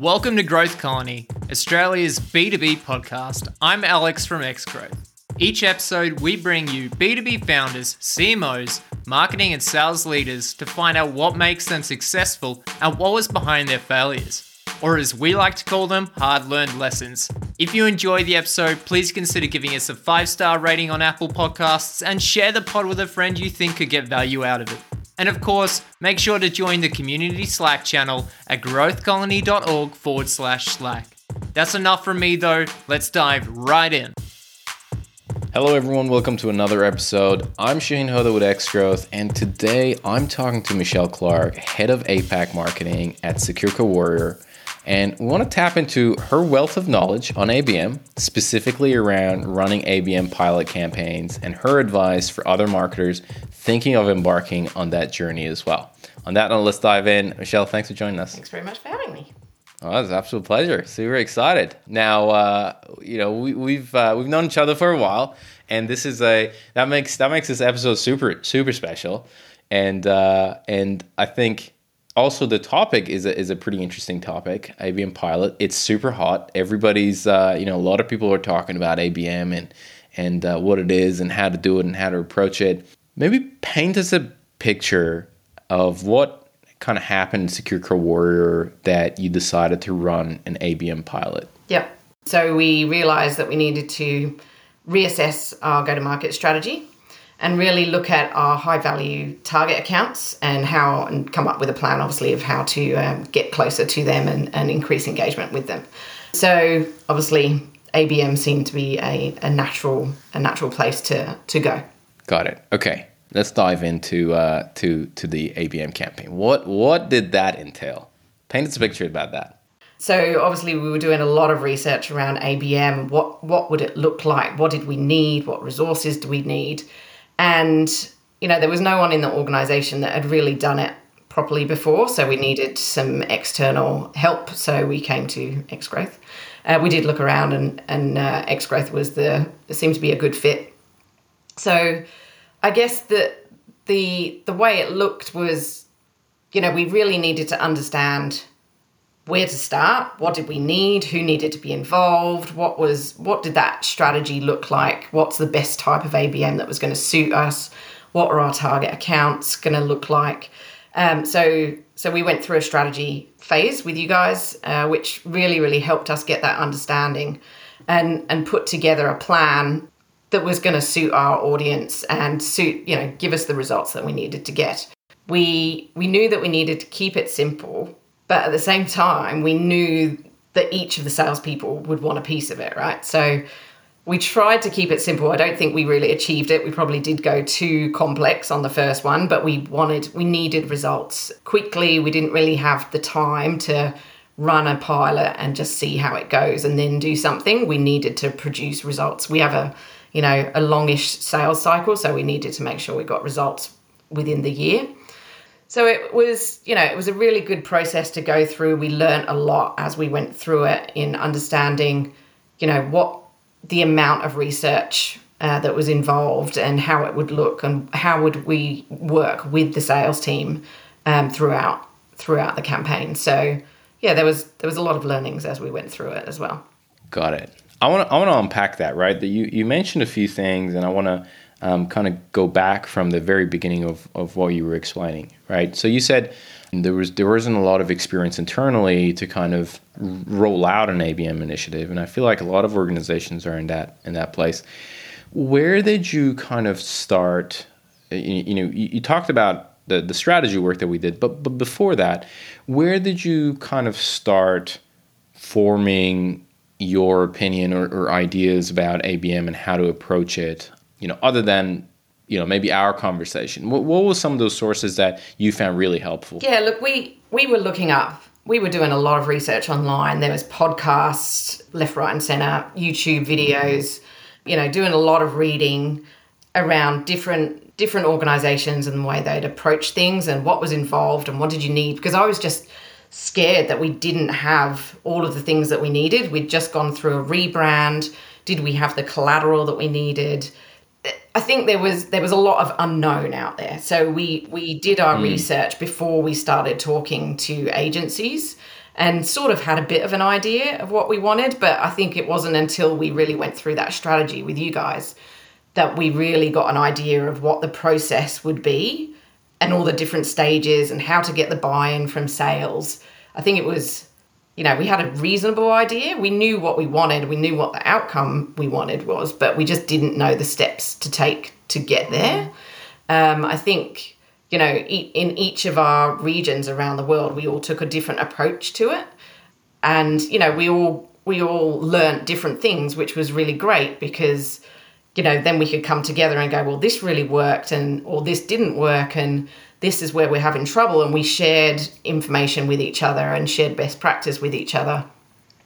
Welcome to Growth Colony, Australia's B2B podcast. I'm Alex from Xgrowth. Each episode, we bring you B2B founders, CMOs, marketing and sales leaders to find out what makes them successful and what was behind their failures. Or as we like to call them, hard learned lessons. If you enjoy the episode, please consider giving us a five star rating on Apple Podcasts and share the pod with a friend you think could get value out of it. And of course, make sure to join the community Slack channel at growthcolony.org forward slash Slack. That's enough from me though, let's dive right in. Hello, everyone. Welcome to another episode. I'm Shane Hoda with Xgrowth, and today I'm talking to Michelle Clark, head of APAC marketing at Secure Code Warrior. And we want to tap into her wealth of knowledge on ABM, specifically around running ABM pilot campaigns, and her advice for other marketers thinking of embarking on that journey as well. On that note, let's dive in. Michelle, thanks for joining us. Thanks very much for having me. Oh, it's an absolute pleasure. Super excited. Now, uh, you know, we, we've uh, we've known each other for a while, and this is a that makes that makes this episode super super special, and uh, and I think also the topic is a, is a pretty interesting topic. ABM pilot. It's super hot. Everybody's uh, you know a lot of people are talking about ABM and and uh, what it is and how to do it and how to approach it. Maybe paint us a picture of what kind of happened in Secure Code Warrior that you decided to run an ABM pilot? yeah So we realized that we needed to reassess our go to market strategy and really look at our high value target accounts and how and come up with a plan obviously of how to um, get closer to them and, and increase engagement with them so obviously abm seemed to be a, a natural a natural place to to go got it okay let's dive into uh, to to the ABM campaign. What what did that entail? Paint us a picture about that. So obviously we were doing a lot of research around ABM. What what would it look like? What did we need? What resources do we need? And you know there was no one in the organisation that had really done it properly before, so we needed some external help. So we came to Xgrowth. Uh, we did look around, and and uh, Xgrowth was the seemed to be a good fit. So I guess that the the way it looked was, you know, we really needed to understand where to start, what did we need, who needed to be involved, what was what did that strategy look like, what's the best type of ABM that was going to suit us, what are our target accounts going to look like. Um, so so we went through a strategy phase with you guys, uh, which really really helped us get that understanding and and put together a plan that was going to suit our audience and suit, you know, give us the results that we needed to get. We we knew that we needed to keep it simple, but at the same time, we knew that each of the salespeople would want a piece of it, right? So we tried to keep it simple. I don't think we really achieved it. We probably did go too complex on the first one, but we wanted, we needed results quickly. We didn't really have the time to run a pilot and just see how it goes and then do something. We needed to produce results. We have a you know, a longish sales cycle. So we needed to make sure we got results within the year. So it was, you know, it was a really good process to go through. We learned a lot as we went through it in understanding, you know, what the amount of research uh, that was involved and how it would look and how would we work with the sales team um, throughout throughout the campaign. So yeah, there was there was a lot of learnings as we went through it as well. Got it. I want to I want to unpack that right. That you you mentioned a few things, and I want to um, kind of go back from the very beginning of, of what you were explaining, right? So you said there was there wasn't a lot of experience internally to kind of roll out an ABM initiative, and I feel like a lot of organizations are in that in that place. Where did you kind of start? You, you know, you, you talked about the the strategy work that we did, but but before that, where did you kind of start forming your opinion or, or ideas about ABM and how to approach it, you know, other than you know maybe our conversation what, what was some of those sources that you found really helpful yeah look we we were looking up we were doing a lot of research online there was podcasts left right and center youtube videos you know doing a lot of reading around different different organizations and the way they'd approach things and what was involved and what did you need because i was just scared that we didn't have all of the things that we needed. We'd just gone through a rebrand. Did we have the collateral that we needed? I think there was there was a lot of unknown out there. So we we did our mm. research before we started talking to agencies and sort of had a bit of an idea of what we wanted, but I think it wasn't until we really went through that strategy with you guys that we really got an idea of what the process would be and all the different stages and how to get the buy-in from sales. I think it was you know, we had a reasonable idea. We knew what we wanted, we knew what the outcome we wanted was, but we just didn't know the steps to take to get there. Um, I think, you know, in each of our regions around the world, we all took a different approach to it. And, you know, we all we all learned different things, which was really great because, you know, then we could come together and go, well, this really worked and or this didn't work and this is where we're having trouble and we shared information with each other and shared best practice with each other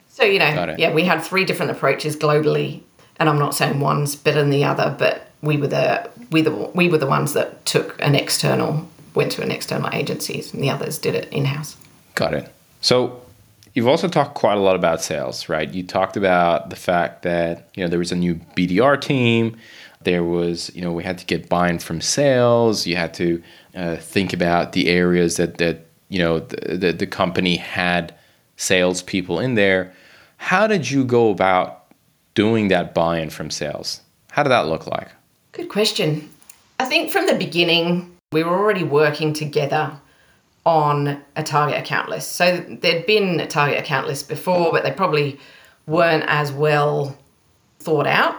so you know yeah we had three different approaches globally and i'm not saying one's better than the other but we were the we, the, we were the ones that took an external went to an external agencies and the others did it in-house got it so You've also talked quite a lot about sales, right? You talked about the fact that you know there was a new BDR team. There was, you know, we had to get buy-in from sales. You had to uh, think about the areas that that you know the, the, the company had salespeople in there. How did you go about doing that buy-in from sales? How did that look like? Good question. I think from the beginning we were already working together on a target account list. So there'd been a target account list before, but they probably weren't as well thought out.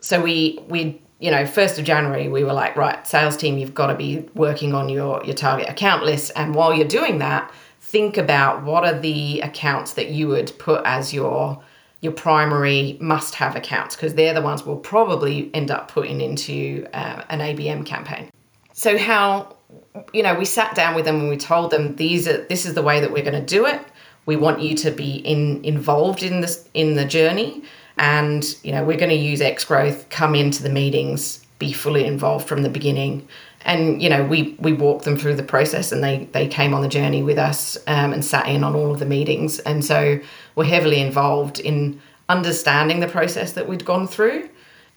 So we we you know, 1st of January, we were like, right, sales team, you've got to be working on your, your target account list. And while you're doing that, think about what are the accounts that you would put as your your primary must have accounts because they're the ones we'll probably end up putting into uh, an ABM campaign. So how you know we sat down with them and we told them these are this is the way that we're going to do it. We want you to be in involved in this in the journey and you know we're going to use Xgrowth come into the meetings be fully involved from the beginning. And you know we we walked them through the process and they they came on the journey with us um, and sat in on all of the meetings. And so we're heavily involved in understanding the process that we'd gone through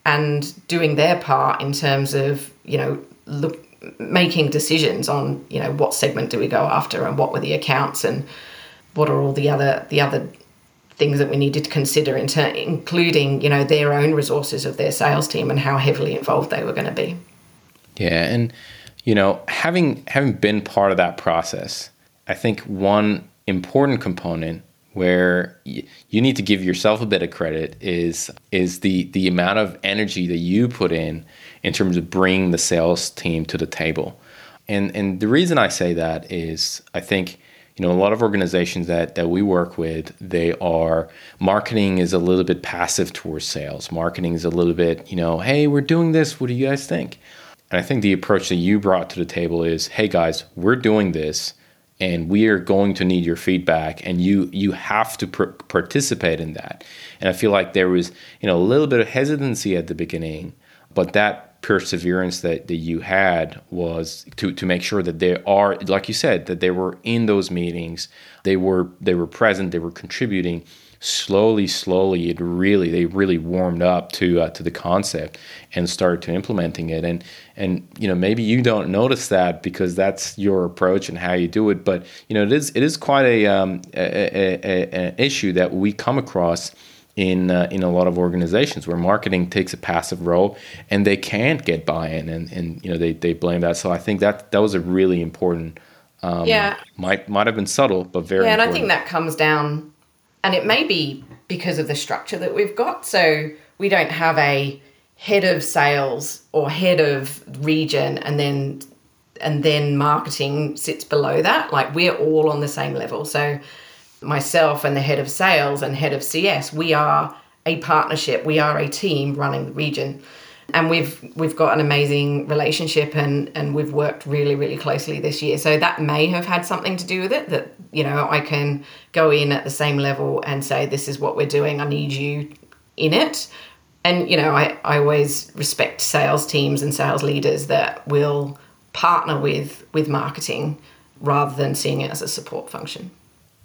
and doing their part in terms of you know look making decisions on you know what segment do we go after and what were the accounts and what are all the other the other things that we needed to consider, in ter- including you know their own resources of their sales team and how heavily involved they were going to be. Yeah, and you know having having been part of that process, I think one important component where you need to give yourself a bit of credit is is the the amount of energy that you put in in terms of bringing the sales team to the table. And and the reason I say that is I think you know a lot of organizations that that we work with they are marketing is a little bit passive towards sales. Marketing is a little bit you know hey we're doing this. What do you guys think? And i think the approach that you brought to the table is hey guys we're doing this and we are going to need your feedback and you you have to pr- participate in that. And i feel like there was you know a little bit of hesitancy at the beginning but that perseverance that, that you had was to, to make sure that they are like you said that they were in those meetings. They were they were present. They were contributing. Slowly slowly it really they really warmed up to uh, to the concept and started to implementing it. And and you know maybe you don't notice that because that's your approach and how you do it but you know it is it is quite a um a, a, a, a issue that we come across in uh, in a lot of organizations where marketing takes a passive role and they can't get buy-in and, and you know they, they blame that. So i think that that was a really important um, yeah. might might have been subtle but very yeah and important. i think that comes down and it may be because of the structure that we've got. So we don't have a head of sales or head of region and then and then marketing sits below that. Like we're all on the same level. So myself and the head of sales and head of CS, we are a partnership. We are a team running the region. And we've we've got an amazing relationship and and we've worked really really closely this year. So that may have had something to do with it that you know I can go in at the same level and say this is what we're doing. I need you in it. And you know I I always respect sales teams and sales leaders that will partner with with marketing rather than seeing it as a support function.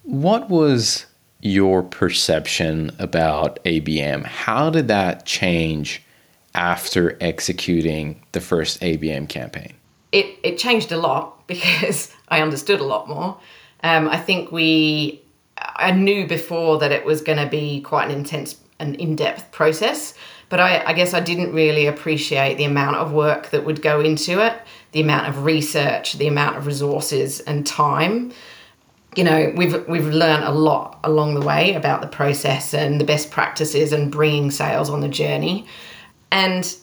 What was your perception about ABM? How did that change after executing the first ABM campaign? It, it changed a lot because I understood a lot more. Um, I think we, I knew before that it was going to be quite an intense and in depth process, but I, I guess I didn't really appreciate the amount of work that would go into it, the amount of research, the amount of resources and time you know we've we've learned a lot along the way about the process and the best practices and bringing sales on the journey. And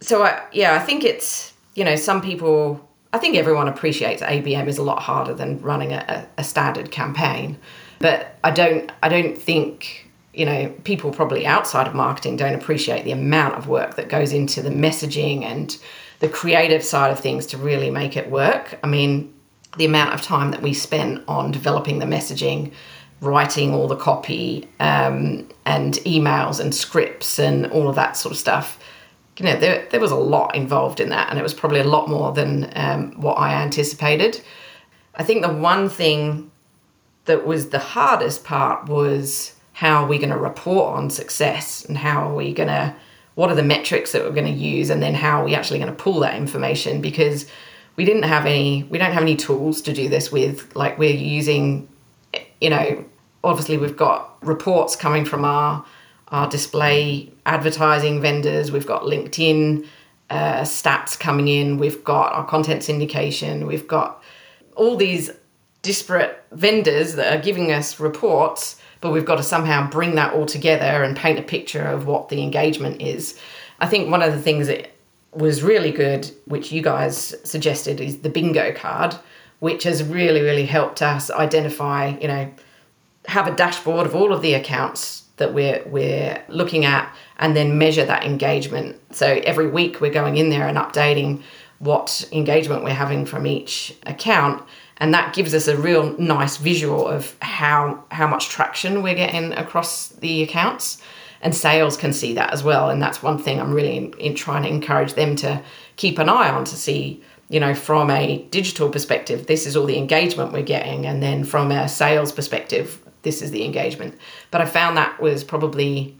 so I, yeah i think it's you know some people i think everyone appreciates abm is a lot harder than running a, a standard campaign. But i don't i don't think you know people probably outside of marketing don't appreciate the amount of work that goes into the messaging and the creative side of things to really make it work. I mean the amount of time that we spent on developing the messaging, writing all the copy, um, and emails and scripts and all of that sort of stuff. You know, there, there was a lot involved in that, and it was probably a lot more than um, what I anticipated. I think the one thing that was the hardest part was how are we going to report on success and how are we going to what are the metrics that we're going to use and then how are we actually going to pull that information because we didn't have any we don't have any tools to do this with. Like we're using you know obviously we've got reports coming from our our display advertising vendors. We've got linkedin uh, stats coming in. We've got our content syndication. We've got all these disparate vendors that are giving us reports but we've got to somehow bring that all together and paint a picture of what the engagement is. I think one of the things that was really good, which you guys suggested, is the bingo card, which has really, really helped us identify, you know, have a dashboard of all of the accounts that we're we're looking at and then measure that engagement. So every week we're going in there and updating what engagement we're having from each account and that gives us a real nice visual of how how much traction we're getting across the accounts and sales can see that as well. And that's one thing I'm really in, in trying to encourage them to keep an eye on to see you know, from a digital perspective, this is all the engagement we're getting. And then from a sales perspective, this is the engagement. But I found that was probably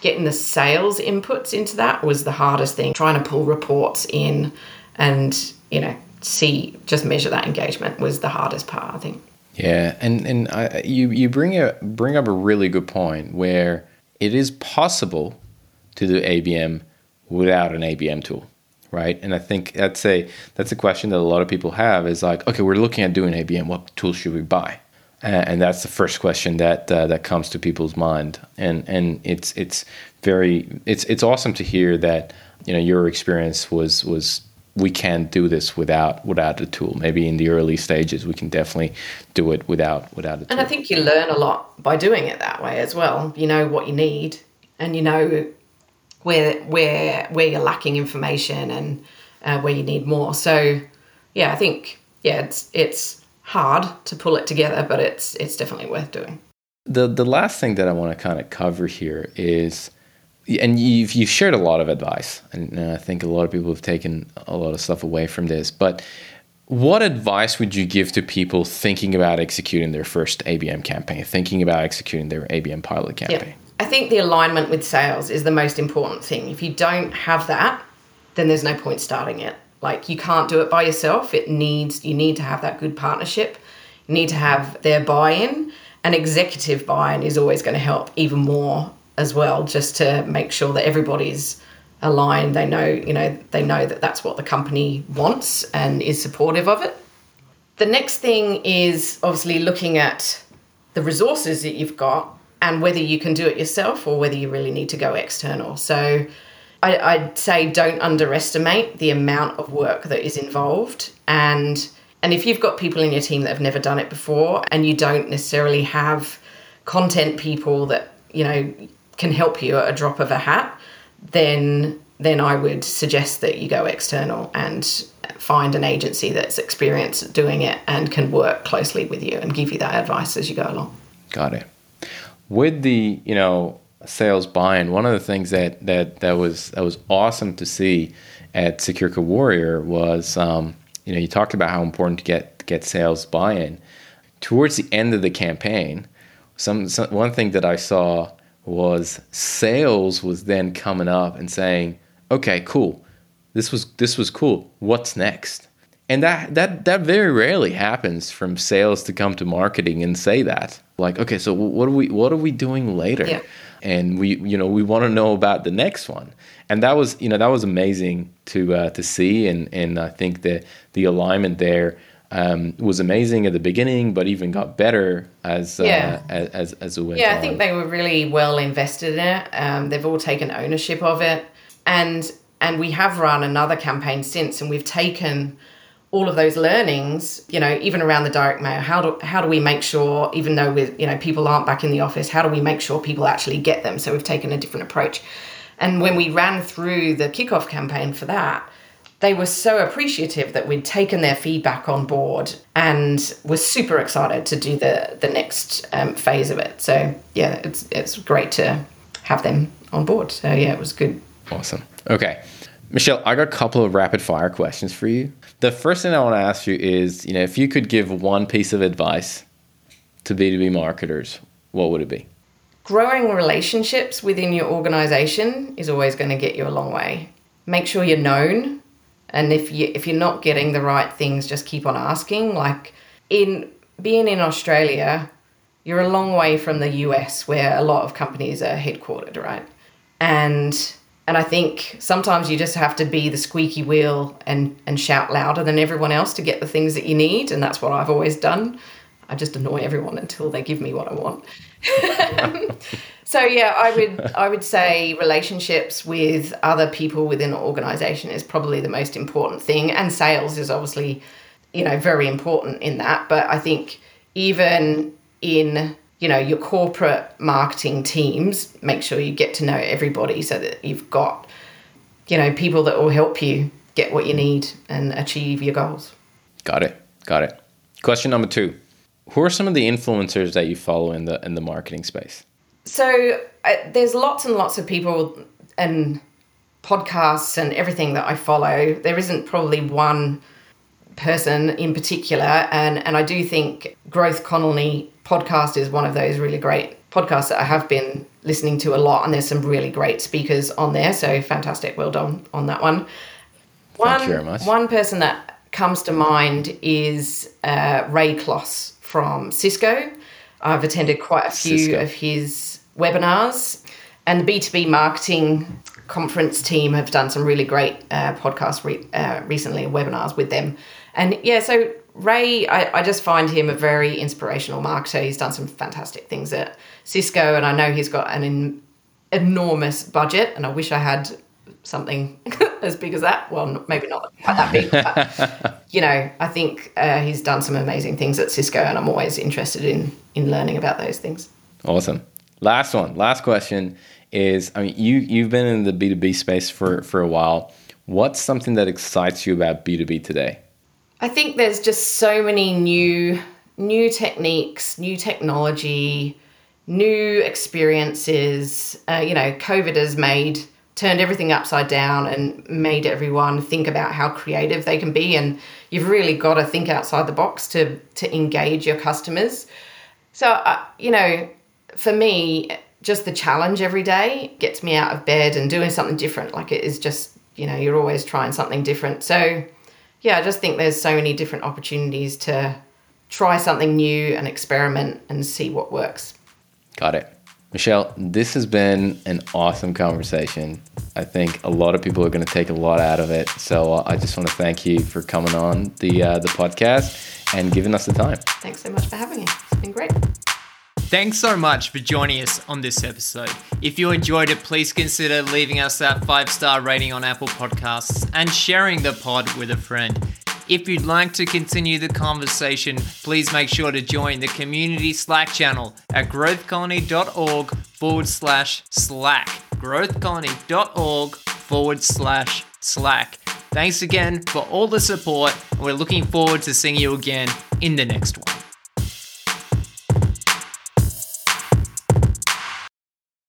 getting the sales inputs into that was the hardest thing. Trying to pull reports in and, you know, see, just measure that engagement was the hardest part, I think. Yeah. And, and I, you, you bring, a, bring up a really good point where it is possible to do ABM without an ABM tool, right? And I think that's a that's a question that a lot of people have is like, okay, we're looking at doing ABM. What tools should we buy? And that's the first question that uh, that comes to people's mind. And and it's it's very it's it's awesome to hear that you know your experience was was we can't do this without without a tool. Maybe in the early stages, we can definitely do it without without a tool. And I think you learn a lot by doing it that way as well. You know what you need, and you know where where where you're lacking information and uh, where you need more. So yeah, I think yeah, it's it's hard to pull it together, but it's it's definitely worth doing. The the last thing that I want to kind of cover here is and you've you've shared a lot of advice, and I think a lot of people have taken a lot of stuff away from this. But what advice would you give to people thinking about executing their first ABM campaign, thinking about executing their ABM pilot campaign? Yeah. I think the alignment with sales is the most important thing. If you don't have that, then there's no point starting it. Like you can't do it by yourself. It needs you need to have that good partnership. You need to have their buy-in. And executive buy-in is always going to help even more as well, just to make sure that everybody's aligned. They know, you know, they know that that's what the company wants and is supportive of it. The next thing is obviously looking at the resources that you've got and whether you can do it yourself or whether you really need to go external. So I, would say don't underestimate the amount of work that is involved and and if you've got people in your team that have never done it before and you don't necessarily have content people that you know can help you at a drop of a hat, then then I would suggest that you go external and find an agency that's experienced doing it and can work closely with you and give you that advice as you go along. Got it. With the you know sales buy-in, one of the things that that that was that was awesome to see at Secure Warrior was um, you know you talked about how important to get get sales buy-in. Towards the end of the campaign, some, some one thing that I saw was sales was then coming up and saying, okay, cool. This was this was cool. What's next? And that that that very rarely happens from sales to come to marketing and say that. Like, okay, so what are we what are we doing later? Yeah. And we you know we want to know about the next one. And that was you know that was amazing to uh, to see. And and I think the the alignment there um, was amazing at the beginning, but even got better as uh, Yeah. as, as as it went Yeah, on. I think they were really well invested in it. Um, they've all taken ownership of it, and and we have run another campaign since, and we've taken all of those learnings. You know, even around the direct mail. How do how do we make sure, even though we you know people aren't back in the office, how do we make sure people actually get them? So we've taken a different approach. And when we ran through the kickoff campaign for that, they were so appreciative that we'd taken their feedback on board and were super excited to do the the next um, phase of it. So yeah, it's it's great to have them on board. So yeah, it was good. Awesome. Okay. Michelle, I got a couple of rapid fire questions for you. The first thing I want to ask you is, you know, if you could give one piece of advice to B2B marketers, what would it be? Growing relationships within your organization is always going to get you a long way. Make sure you're known, and if you if you're not getting the right things, just keep on asking. Like in being in Australia, you're a long way from the US where a lot of companies are headquartered, right? And and I think sometimes you just have to be the squeaky wheel and and shout louder than everyone else to get the things that you need, and that's what I've always done. I just annoy everyone until they give me what I want. so yeah, I would I would say relationships with other people within an organization is probably the most important thing, and sales is obviously you know very important in that. But I think even in you know your corporate marketing teams, make sure you get to know everybody so that you've got you know people that will help you get what you need and achieve your goals. Got it. Got it. Question number two. Who are some of the influencers that you follow in the in the marketing space? So uh, there's lots and lots of people and podcasts and everything that I follow. There isn't probably one person in particular, and and I do think Growth Colony podcast is one of those really great podcasts that I have been listening to a lot, and there's some really great speakers on there. So fantastic, well done on that one. Thank One, you very much. one person that comes to mind is uh, Ray Kloss from Cisco. I've attended quite a few Cisco. of his webinars, and the B2B marketing conference team have done some really great uh, podcasts re- uh, recently, webinars with them. And yeah, so Ray, I, I just find him a very inspirational marketer. He's done some fantastic things at Cisco, and I know he's got an en- enormous budget, and I wish I had something as big as that. Well, maybe not quite that big, but you know, I think uh, he's done some amazing things at Cisco, and I'm always interested in in learning about those things. Awesome. Last one. Last question is I mean you you've been in the B2B space for for a while. What's something that excites you about B2B today? I think there's just so many new new techniques, new technology, new experiences. Uh, you know, COVID has made turned everything upside down and made everyone think about how creative they can be and you've really got to think outside the box to to engage your customers. So, uh, you know, for me, just the challenge every day gets me out of bed and doing something different. Like it is just, you know, you're always trying something different. So, yeah, I just think there's so many different opportunities to try something new and experiment and see what works. Got it. Michelle, this has been an awesome conversation. I think a lot of people are going to take a lot out of it. So uh, I just want to thank you for coming on the uh, the podcast and giving us the time. Thanks so much for having me. It's been great. Thanks so much for joining us on this episode. If you enjoyed it, please consider leaving us that five star rating on Apple Podcasts and sharing the pod with a friend. If you'd like to continue the conversation, please make sure to join the community Slack channel at growthcolony.org forward slash Slack. Growthcolony.org forward slash Slack. Thanks again for all the support, and we're looking forward to seeing you again in the next one.